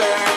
answer.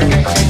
Saw you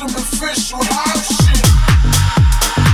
Official house shit.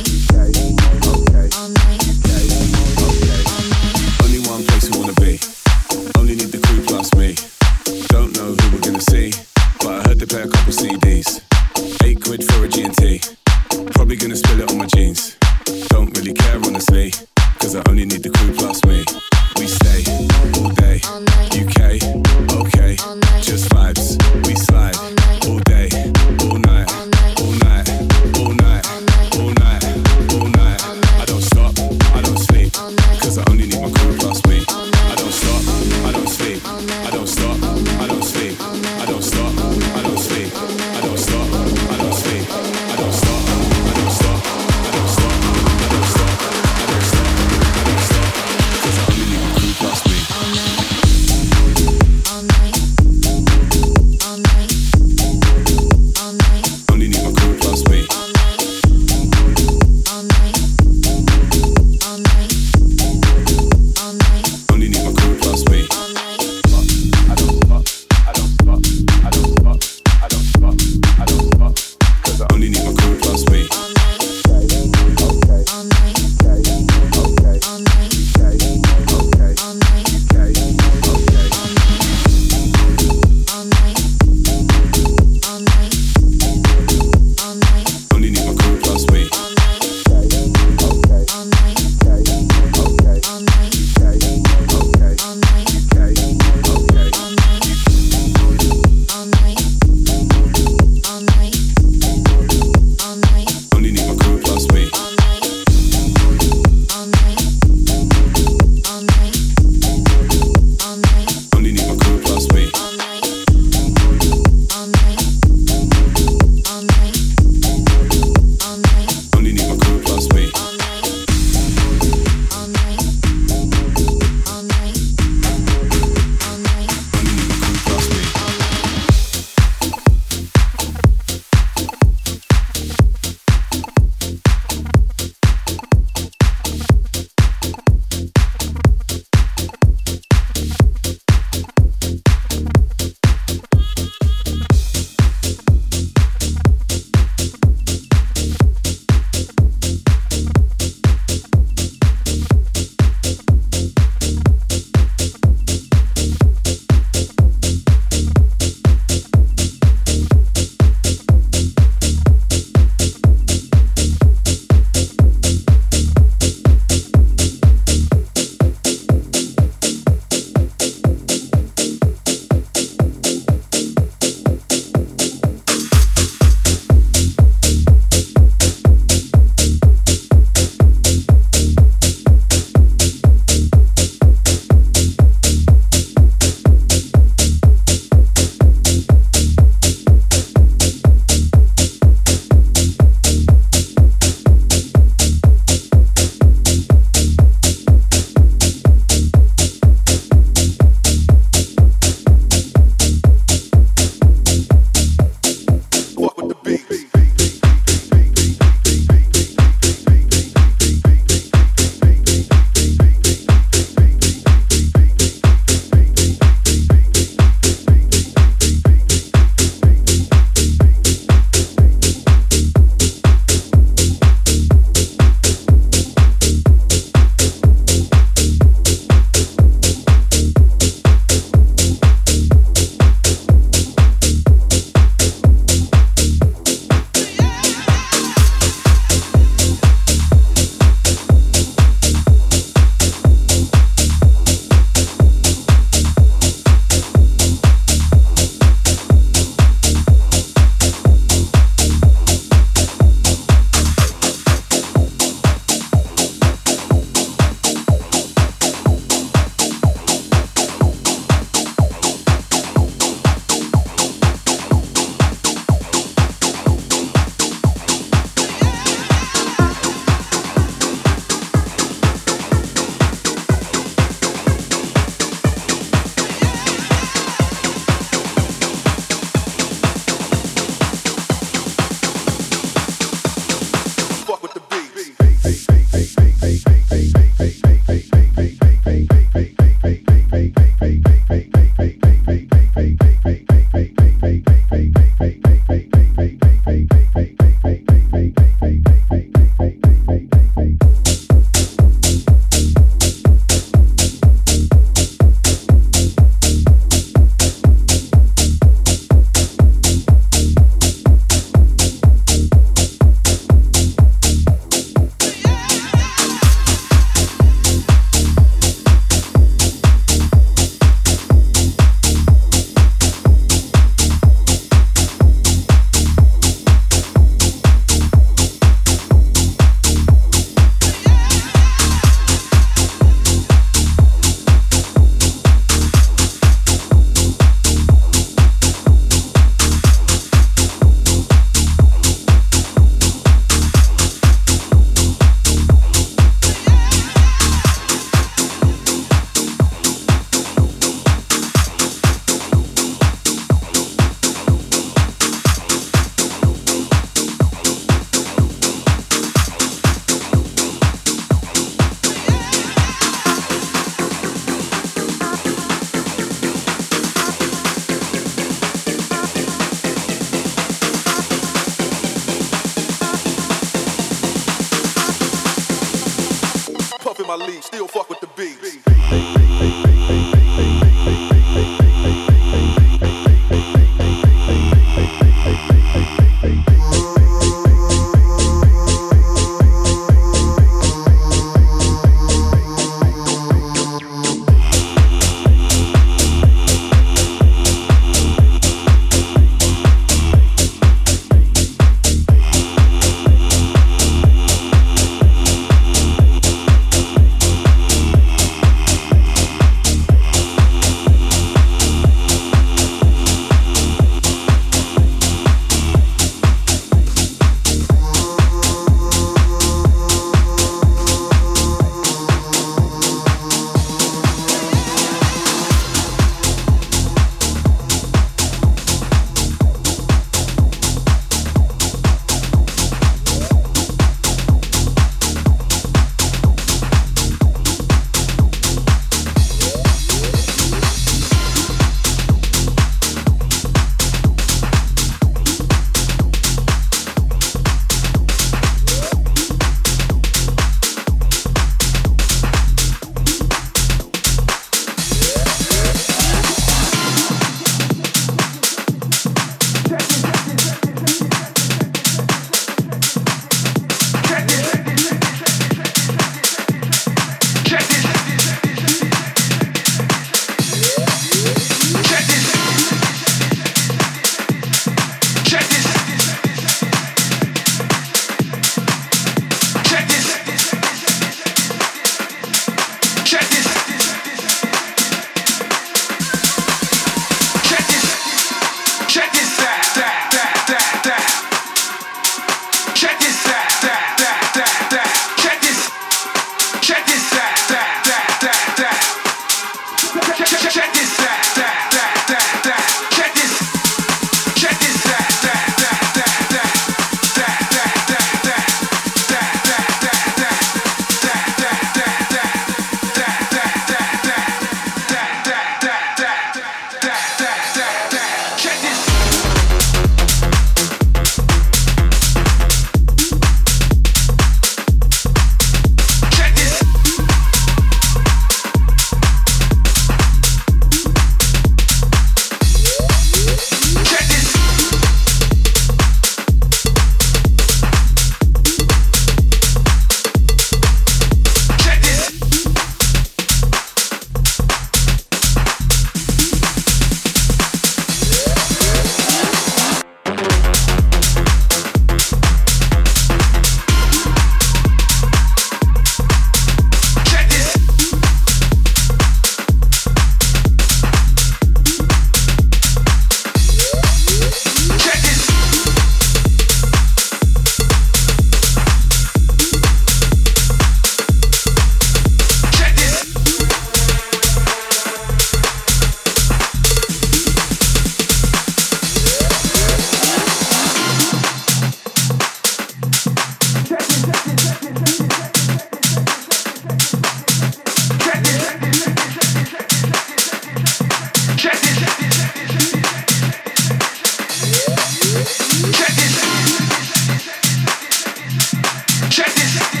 Check this.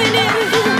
avenue.